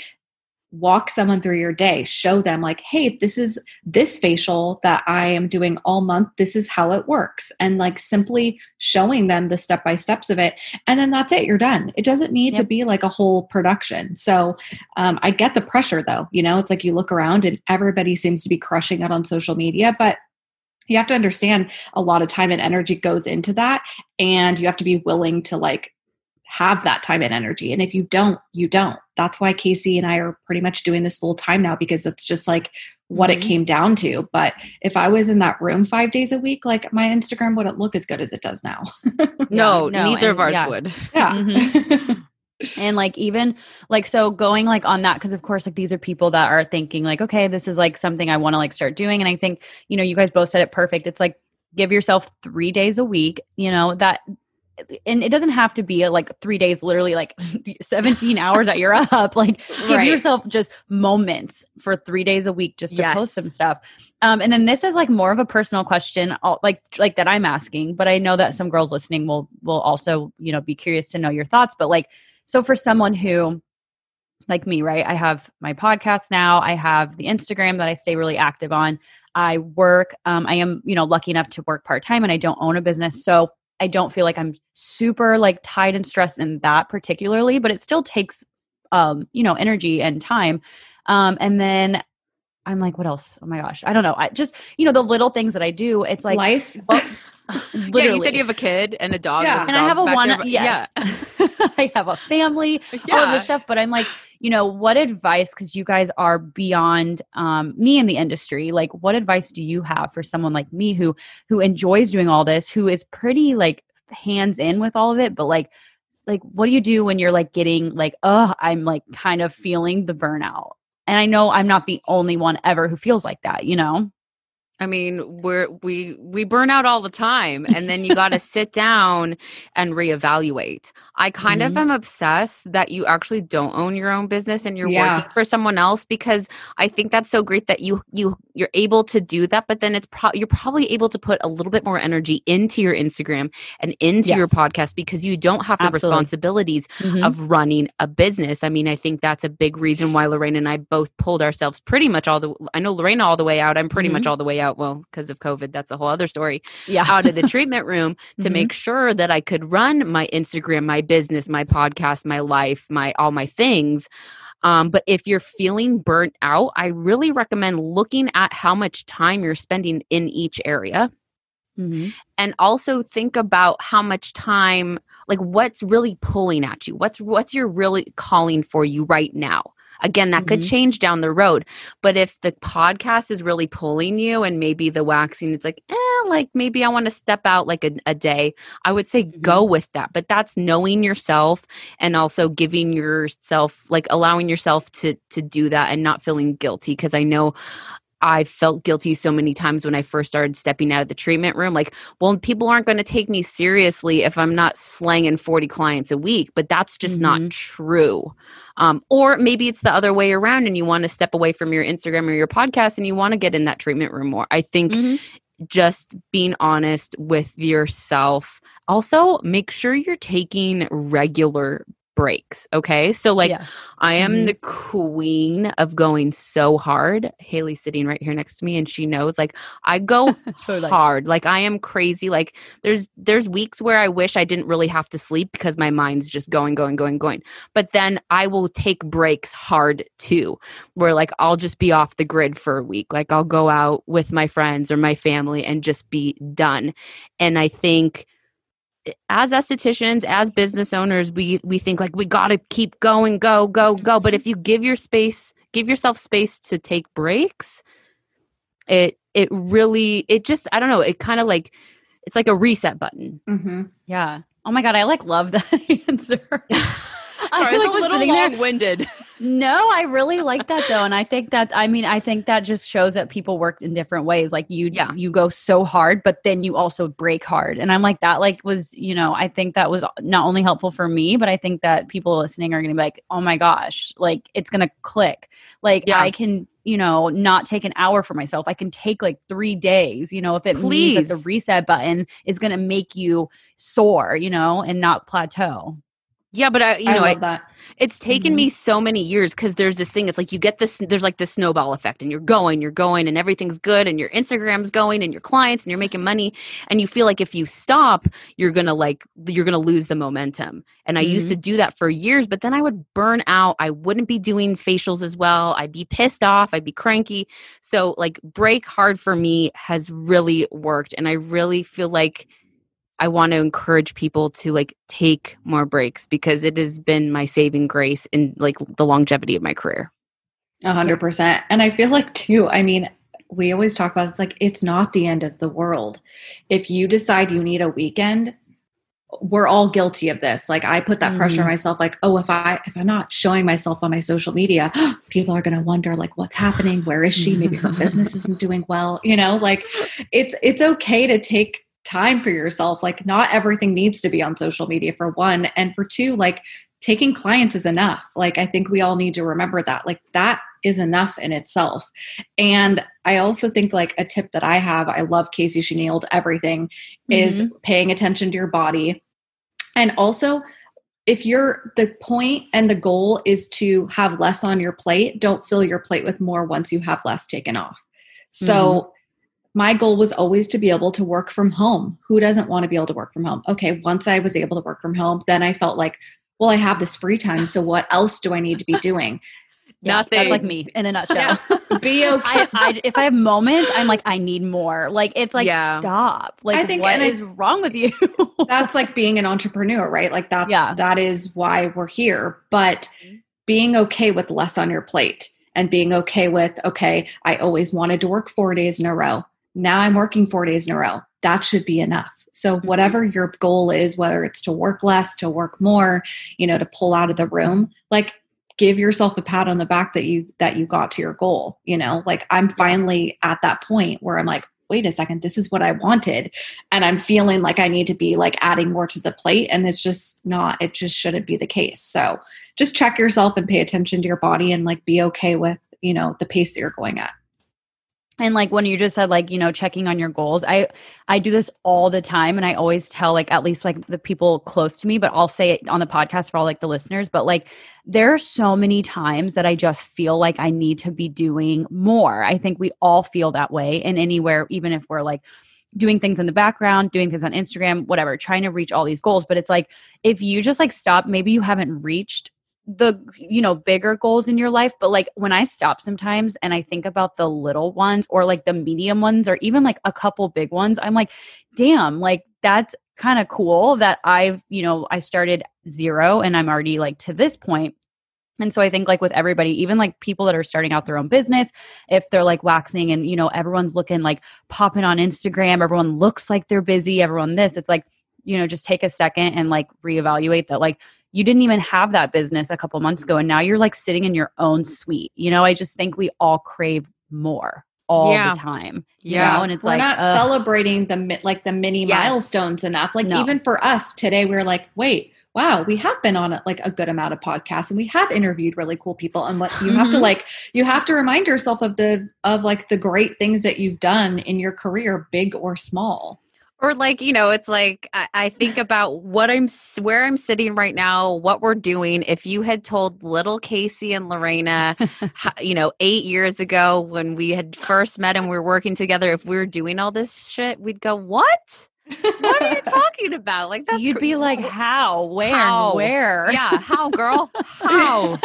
Speaker 3: walk someone through your day show them like hey this is this facial that i am doing all month. This is how it works and like simply showing them the step by steps of it and then that's it you're done. It doesn't need yep. to be like a whole production. So um, i get the pressure though you know? It's like you look around and everybody seems to be crushing it on social media but you have to understand a lot of time and energy goes into that and you have to be willing to like have that time and energy. And if you don't, you don't. That's why Kasey and I are pretty much doing this full time now because it's just like what mm-hmm. it came down to. But if I was in that room five days a week, like my Instagram wouldn't look as good as it does now.
Speaker 2: no, no, neither and, of ours
Speaker 1: yeah.
Speaker 2: would.
Speaker 3: Yeah. Mm-hmm.
Speaker 1: and like even like so going like on that because of course like these are people that are thinking like okay this is like something i want to like start doing and i think you know you guys both said it perfect it's like give yourself three days a week you know that and it doesn't have to be like three days, literally like 17 hours that you're up. Like give right. yourself just moments for three days a week just to yes. post some stuff. Um, and then this is like more of a personal question, like like that I'm asking, but I know that some girls listening will will also you know be curious to know your thoughts. But like, so for someone who like me, right? I have my podcast now. I have the Instagram that I stay really active on. I work. Um, I am, you know, lucky enough to work part time, and I don't own a business. So I don't feel like I'm super like tied and stressed in that particularly, but it still takes um, you know, energy and time. Um, and then I'm like, what else? Oh my gosh. I don't know. I just, you know, the little things that I do, it's like
Speaker 3: life.
Speaker 2: Well, yeah, you said you have a kid and a dog.
Speaker 1: Yeah.
Speaker 2: and
Speaker 1: dog I have a one. There, yes. Yeah. I have a family, yeah. all of this stuff. But I'm like, you know, what advice, because you guys are beyond um, me in the industry, like what advice do you have for someone like me who who enjoys doing all this, who is pretty like hands in with all of it, but like like what do you do when you're like getting like, oh, I'm like kind of feeling the burnout? And I know I'm not the only one ever who feels like that, you know?
Speaker 2: I mean, we're we we burn out all the time and then you got to sit down and reevaluate. I kind mm-hmm. of am obsessed that you actually don't own your own business and you're yeah. working for someone else because I think that's so great that you you you're able to do that but then it's pro- you're probably able to put a little bit more energy into your Instagram and into yes. your podcast because you don't have the Absolutely. responsibilities mm-hmm. of running a business. I mean, I think that's a big reason why Lorena and I both pulled ourselves pretty much all the I know Lorena all the way out. I'm pretty mm-hmm. much all the way out out well because of covid that's a whole other story
Speaker 1: yeah.
Speaker 2: out of the treatment room to mm-hmm. make sure that i could run my instagram my business my podcast my life my all my things. Um, but if you're feeling burnt out i really recommend looking at how much time you're spending in each area. Mm-hmm. and also think about how much time like what's really pulling at you? What's what's your really calling for you right now Again, that mm-hmm. could change down the road. But if the podcast is really pulling you and maybe the waxing, it's like, eh, like maybe I want to step out like a, a day, I would say mm-hmm. go with that. But that's knowing yourself and also giving yourself like allowing yourself to to do that and not feeling guilty because I know I felt guilty so many times when I first started stepping out of the treatment room. Like, well, people aren't going to take me seriously if I'm not slanging 40 clients a week, but that's just mm-hmm. not true. Um, or maybe it's the other way around and you want to step away from your Instagram or your podcast and you want to get in that treatment room more. I think mm-hmm. just being honest with yourself. Also, make sure you're taking regular breaks. Okay. So, like, yes. I am mm-hmm. the queen of going so hard. Haley's sitting right here next to me and she knows, like, I go hard. Like, I am crazy. Like, there's, there's weeks where I wish I didn't really have to sleep because my mind's just going, going, going, going. But then I will take breaks hard too, where like I'll just be off the grid for a week. Like, I'll go out with my friends or my family and just be done. And I think, as estheticians as business owners we we think like we got to keep going go go go. But if you give your space give yourself space to take breaks it it really it just i don't know it kind of like it's like a reset button.
Speaker 1: Mm-hmm. yeah. Oh my god i like love that answer
Speaker 2: I feel like a little long-winded.
Speaker 1: No, I really like that though, and I think that I mean I think that just shows that people work in different ways. Like you, yeah. you go so hard, but then you also break hard, and I'm like that. Like was you know I think that was not only helpful for me, but I think that people listening are going to be like, oh my gosh, like it's going to click. Like yeah. I can you know, not take an hour for myself. I can take like three days, you know, if it Please. means that the reset button is going to make you soar, you know, and not plateau.
Speaker 2: Yeah, but I, you know, I I, it's taken mm-hmm. me so many years because there's this thing. It's like you get this. There's like this snowball effect, and you're going, you're going, and everything's good, and your Instagram's going, and your clients, and you're making money, and you feel like if you stop, you're gonna like you're gonna lose the momentum. And I mm-hmm. used to do that for years, but then I would burn out. I wouldn't be doing facials as well. I'd be pissed off. I'd be cranky. So like break hard for me has really worked, and I really feel like I want to encourage people to like take more breaks because it has been my saving grace in like the longevity of my career.
Speaker 3: A hundred percent. And I feel like too, I mean, we always talk about this like it's not the end of the world. If you decide you need a weekend, we're all guilty of this. Like I put that mm pressure on mm-hmm. myself, like, oh, if I if I'm not showing myself on my social media, people are gonna wonder like what's happening, where is she? Maybe her business isn't doing well. You know, like it's it's okay to take time for yourself. Like, not everything needs to be on social media, for one. And for two, like, taking clients is enough. Like, I think we all need to remember that. Like, that is enough in itself. And I also think, like, a tip that I have, I love Kasey, she nailed everything, mm-hmm. is paying attention to your body. And also, if you're the point and the goal is to have less on your plate, don't fill your plate with more once you have less taken off. So, mm-hmm my goal was always to be able to work from home. Who doesn't want to be able to work from home? Okay, once I was able to work from home, then I felt like, well, I have this free time. So what else do I need to be doing?
Speaker 1: Yeah, Nothing. That's like me in a nutshell.
Speaker 3: Yeah. Be okay. I,
Speaker 1: I, if I have moments, I'm like, I need more. Like it's like yeah. stop. Like I think, what is I, wrong with you?
Speaker 3: that's like being an entrepreneur, right? Like that's yeah. that is why we're here. But being okay with less on your plate and being okay with, okay, I always wanted to work four days in a row now I'm working four days in a row. That should be enough. So, mm-hmm. whatever your goal is, whether it's to work less, to work more, you know, to pull out of the room, like give yourself a pat on the back that you that you got to your goal you know like i'm finally at that point where i'm like wait a second this is what i wanted and i'm feeling like i need to be like adding more to the plate and it's just not it just shouldn't be the case so just check yourself and pay attention to your body and like be okay with you know the pace that you're going at
Speaker 1: and like when you just said like you know checking on your goals i i do this all the time and i always tell like at least like the people close to me but i'll say it on the podcast for all like the listeners but like there are so many times that i just feel like i need to be doing more. I think we all feel that way and anywhere even if we're like doing things in the background doing things on instagram whatever trying to reach all these goals but it's like if you just like stop maybe you haven't reached the you know bigger goals in your life but like when i stop sometimes and i think about the little ones or like the medium ones or even like a couple big ones i'm like damn like that's kind of cool that i've you know i started zero and i'm already like to this point. And so I think like with everybody, even like people that are starting out their own business, if they're like waxing and you know everyone's looking like popping on Instagram, everyone looks like they're busy, everyone this, it's like, you know, just take a second and like reevaluate that like you didn't even have that business a couple months ago and now you're like sitting in your own suite. You know, I just think we all crave more all yeah. the time.
Speaker 2: yeah.
Speaker 1: Know?
Speaker 3: And it's we're like, not ugh. celebrating the like the mini yes. milestones enough. Like no. even for us today, we are like, wait, wow, we have been on like a good amount of podcasts and we have interviewed really cool people. And what you mm-hmm. have to mm-hmm. like, you have to remind yourself of the of like the great things that you've done in your career, big or small.
Speaker 2: Or like you know, it's like I, I think about what I'm where I'm sitting right now, what we're doing. If you had told little Kasey and Lorena, you know, eight years ago when we had first met and we were working together, if we were doing all this shit, we'd go, "What? What are you talking about? Like
Speaker 1: that's you'd cr- be like, how, where, how? where?
Speaker 2: Yeah, how, girl, how?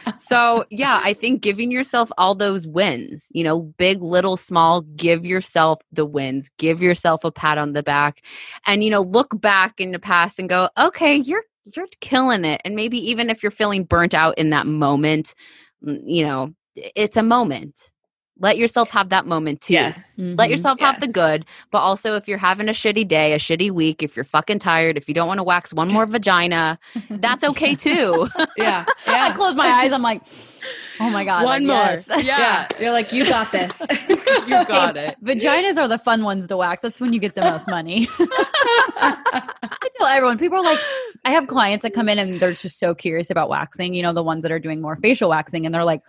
Speaker 2: so yeah, I think giving yourself all those wins, you know, big, little, small, give yourself the wins, give yourself a pat on the back, and you know, look back in the past and go, okay, you're you're killing it, and maybe even if you're feeling burnt out in that moment, mm, you know, it's a moment let yourself have that moment too.
Speaker 3: Yes.
Speaker 2: Mm-hmm. Let yourself yes. have the good. But also, if you're having a shitty day, a shitty week, if you're fucking tired, if you don't want to wax one more vagina, that's okay too.
Speaker 3: yeah.
Speaker 1: yeah. I close my eyes. I'm like, oh my God.
Speaker 2: One
Speaker 1: like,
Speaker 2: more.
Speaker 3: Yes. Yeah. yeah. You're like, you got this.
Speaker 2: you got it.
Speaker 1: Vaginas are the fun ones to wax. That's when you get the most money. I tell everyone, people are like, I have clients that come in and they're just so curious about waxing, you know, the ones that are doing more facial waxing. And they're like,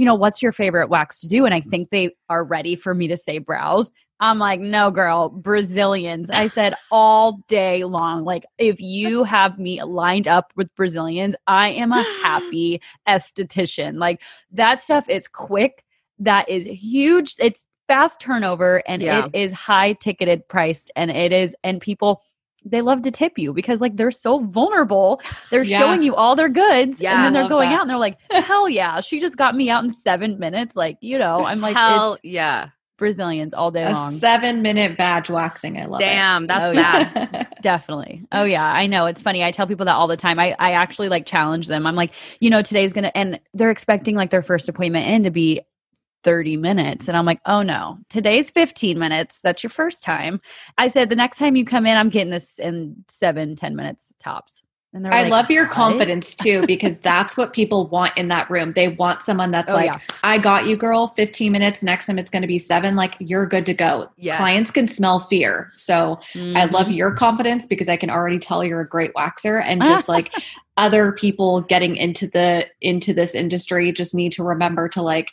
Speaker 1: you know, what's your favorite wax to do? And I think they are ready for me to say brows. I'm like, no, girl, Brazilians. I said all day long. Like, if you have me lined up with Brazilians, I am a happy esthetician. Like, that stuff is quick. That is huge. It's fast turnover and yeah. it is high ticketed priced. And it is, and people, they love to tip you because like they're so vulnerable. They're yeah. showing you all their goods yeah, and then they're going that. out and they're like, hell yeah, she just got me out in seven minutes. Like, you know, I'm like,
Speaker 2: hell yeah.
Speaker 1: Brazilians all day
Speaker 3: a
Speaker 1: long.
Speaker 3: Seven minute badge waxing. I love
Speaker 2: Damn,
Speaker 3: it.
Speaker 2: Damn, that's oh, fast.
Speaker 1: Yeah. Definitely. Oh yeah, I know. It's funny. I tell people that all the time. I, I actually like challenge them. I'm like, you know, today's gonna and they're expecting like their first appointment in to be 30 minutes. And I'm like, oh no, today's 15 minutes. That's your first time. I said, the next time you come in, I'm getting this in seven, 10 minutes tops.
Speaker 3: And I like, love your what? confidence too, because that's what people want in that room. They want someone that's oh, like, yeah. I got you, girl, 15 minutes. Next time it's going to be seven. Like, you're good to go. Yes. Clients can smell fear. So mm-hmm. I love mm-hmm. your confidence because I can already tell you're a great waxer. And just like other people getting into the, into this industry just need to remember to like,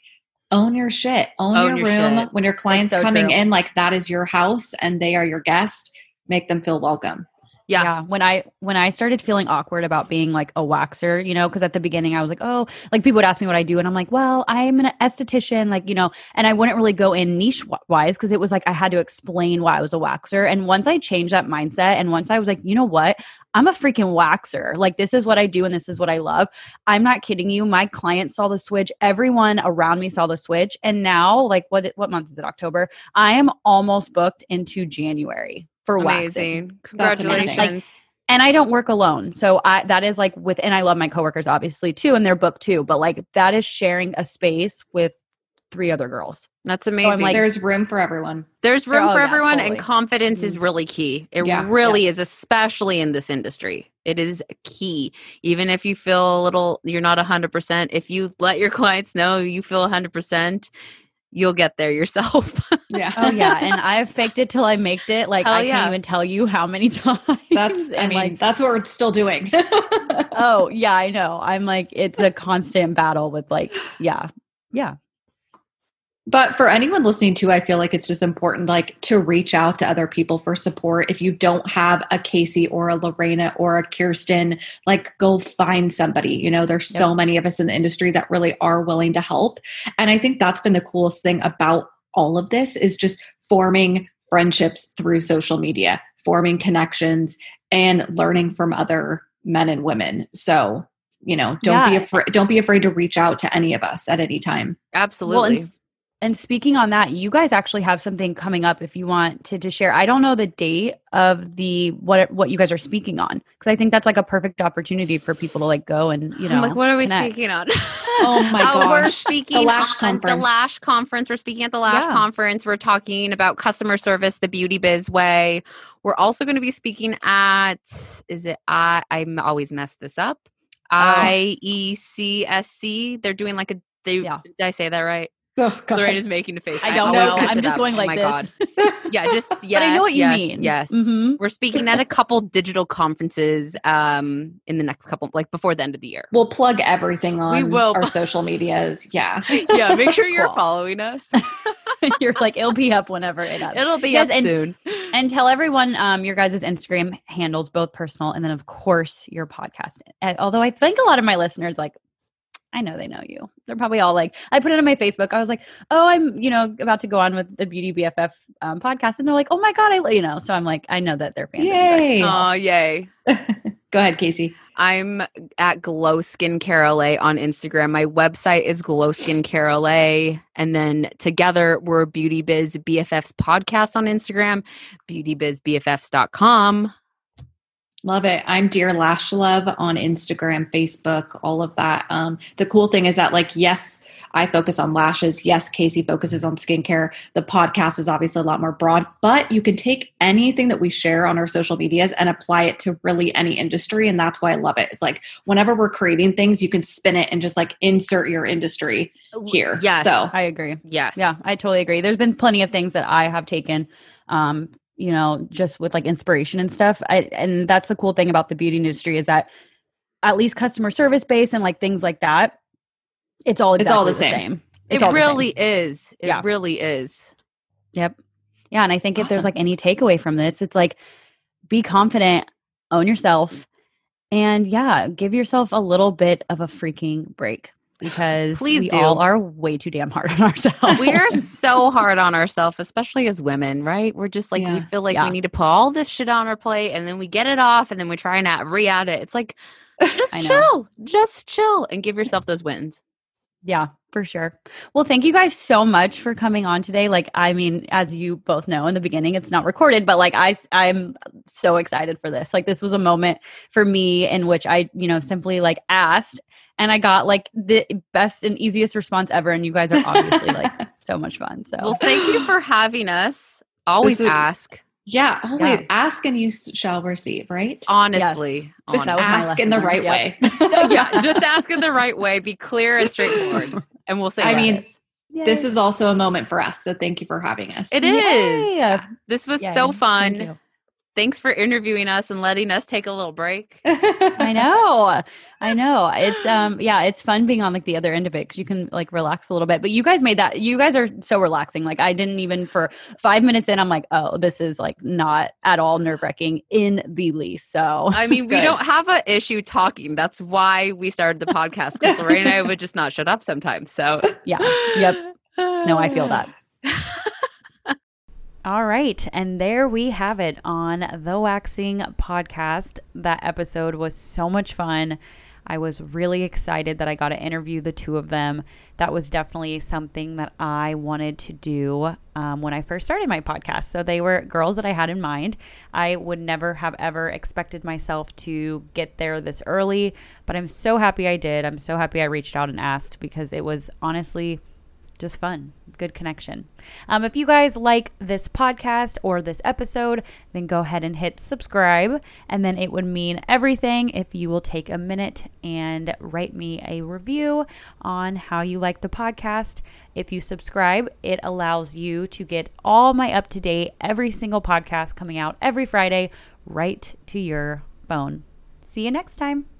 Speaker 3: own your shit own, own your, your, room shit. when your clients so coming true. in like that is your house and they are your guest make them feel welcome
Speaker 1: yeah. yeah. When I when I started feeling awkward about being like a waxer, you know, because at the beginning I was like, oh, like people would ask me what I do, and I'm like, well, I'm an esthetician, like you know, and I wouldn't really go in niche wise because it was like I had to explain why I was a waxer. And once I changed that mindset, and once I was like, you know what, I'm a freaking waxer. Like this is what I do, and this is what I love. I'm not kidding you. My clients saw the switch. Everyone around me saw the switch, and now, like what what month is it? October. I am almost booked into January for
Speaker 2: amazing.
Speaker 1: waxing.
Speaker 2: Congratulations.
Speaker 1: Like, and I don't work alone. So I that is like with and I love my coworkers obviously too and their book too, but like that is sharing a space with three other girls.
Speaker 2: That's amazing. So
Speaker 3: like, there's room for everyone.
Speaker 2: There's room oh, for yeah, everyone totally. and confidence mm-hmm. is really key. It yeah, really yeah. is especially in this industry. It is key. Even if you feel a little you're not 100%, if you let your clients know you feel 100%, you'll get there yourself.
Speaker 3: yeah.
Speaker 1: Oh yeah. And I've faked it till I maked it. Like Hell I can't even tell you how many times.
Speaker 3: That's I mean, like, that's what we're still doing.
Speaker 1: oh yeah, I know. I'm like, it's a constant battle with like, yeah. Yeah
Speaker 3: but for anyone listening to i feel like it's just important like to reach out to other people for support. If you don't have a kasey or a lorena or a kirsten like go find somebody. You know there's yep. so many of us in the industry that really are willing to help. And i think that's been the coolest thing about all of this is just forming friendships through social media forming connections and learning from other men and women. So you know don't yeah. be afraid don't be afraid to reach out to any of us at any time.
Speaker 2: Absolutely.
Speaker 1: Well, and speaking on that, you guys actually have something coming up if you want to, to share. I don't know the date of the what what you guys are speaking on because I think that's like a perfect opportunity for people to like go and you know. I'm
Speaker 2: like, what are we connect. speaking on?
Speaker 3: oh my gosh,
Speaker 2: we're speaking the Lash on conference. the Lash conference. We're speaking at the Lash yeah. conference. We're talking about customer service, the beauty biz way. We're also going to be speaking at is it I I'm always mess this up. Oh. IECSC. They're doing like a they yeah. did I say that right? Oh, God. Lorena is making a face.
Speaker 1: I don't I know. I'm just going like oh, this.
Speaker 2: God. Yeah, just
Speaker 1: yeah. I know what
Speaker 2: yes,
Speaker 1: you mean.
Speaker 2: Yes. Mm-hmm. We're speaking at a couple digital conferences um in the next couple like before the end of the year.
Speaker 3: We'll plug everything on we will. our social medias. Yeah.
Speaker 2: yeah, make sure you're cool. following us.
Speaker 1: you're like it'll be up whenever it
Speaker 2: up. It'll be yes, up
Speaker 1: and,
Speaker 2: soon.
Speaker 1: And tell everyone um your guys' Instagram handles both personal and then of course your podcast. And Although I think a lot of my listeners like I know they know you. They're probably all like, I put it on my Facebook. I was like, oh, I'm, you know, about to go on with the Beauty BFF um, podcast. And they're like, oh my God, I, you know, so I'm like, I know that they're fans.
Speaker 3: Yay.
Speaker 2: Oh, yay.
Speaker 3: go ahead, Kasey.
Speaker 2: I'm at Glow Skin LA on Instagram. My website is Glow Skin LA. And then together we're Beauty Biz BFFs podcast on Instagram, beautybizbffs.com.
Speaker 3: Love it. I'm Dear Lash Love on Instagram, Facebook, all of that. Um, the cool thing is that, like, yes, I focus on lashes. Yes, Kasey focuses on skincare. The podcast is obviously a lot more broad, but you can take anything that we share on our social medias and apply it to really any industry. And that's why I love it. It's like whenever we're creating things, you can spin it and just like insert your industry here.
Speaker 1: Yeah.
Speaker 3: So
Speaker 1: I agree.
Speaker 2: Yes.
Speaker 1: Yeah, I totally agree. There's been plenty of things that I have taken um, you know, just with like inspiration and stuff. I and that's the cool thing about the beauty industry is that at least customer service based and like things like that, it's all exactly it's all the, the same. same.
Speaker 2: It's it really is. It yeah. really is.
Speaker 1: Yep. Yeah, and I think awesome. if there's like any takeaway from this, it's like be confident, own yourself, and yeah, give yourself a little bit of a freaking break because Please we do. all are way too damn hard on ourselves.
Speaker 2: we are so hard on ourselves, especially as women, right? We're just like yeah. we feel like yeah. we need to put all this shit on our plate and then we get it off and then we try and re-add it. It's like just chill, just chill and give yourself those wins.
Speaker 1: Yeah, for sure. Well, thank you guys so much for coming on today. Like, I mean, as you both know in the beginning, it's not recorded, but like I I'm so excited for this. Like this was a moment for me in which I, you know, simply like asked and I got like the best and easiest response ever. And you guys are obviously like so much fun. So,
Speaker 2: well, thank you for having us. Always is, ask.
Speaker 3: Yeah, always yeah. ask and you shall receive, right?
Speaker 2: Honestly,
Speaker 3: yes. just ask in the right way.
Speaker 2: yeah, just ask in the right way. Be clear and straightforward, and we'll say.
Speaker 3: I mean, Yay. this is also a moment for us. So thank you for having us.
Speaker 2: It is. Yay. This was Yay. so fun thanks for interviewing us and letting us take a little break.
Speaker 1: I know. I know. It's um yeah, it's fun being on like the other end of it cuz you can like relax a little bit. But you guys made that you guys are so relaxing. Like I didn't even for 5 minutes in I'm like, "Oh, this is like not at all nerve-wracking in the least." So
Speaker 2: I mean, we don't have an issue talking. That's why we started the podcast cuz Lorena and I would just not shut up sometimes. So
Speaker 1: Yeah. Yep. No, I feel that. All right. And there we have it on the Waxing podcast. That episode was so much fun. I was really excited that I got to interview the two of them. That was definitely something that I wanted to do um, when I first started my podcast. So they were girls that I had in mind. I would never have ever expected myself to get there this early, but I'm so happy I did. I'm so happy I reached out and asked because it was honestly just fun, good connection. Um, if you guys like this podcast or this episode, then go ahead and hit subscribe. And then it would mean everything if you will take a minute and write me a review on how you like the podcast. If you subscribe, it allows you to get all my up to date, every single podcast coming out every Friday right to your phone. See you next time.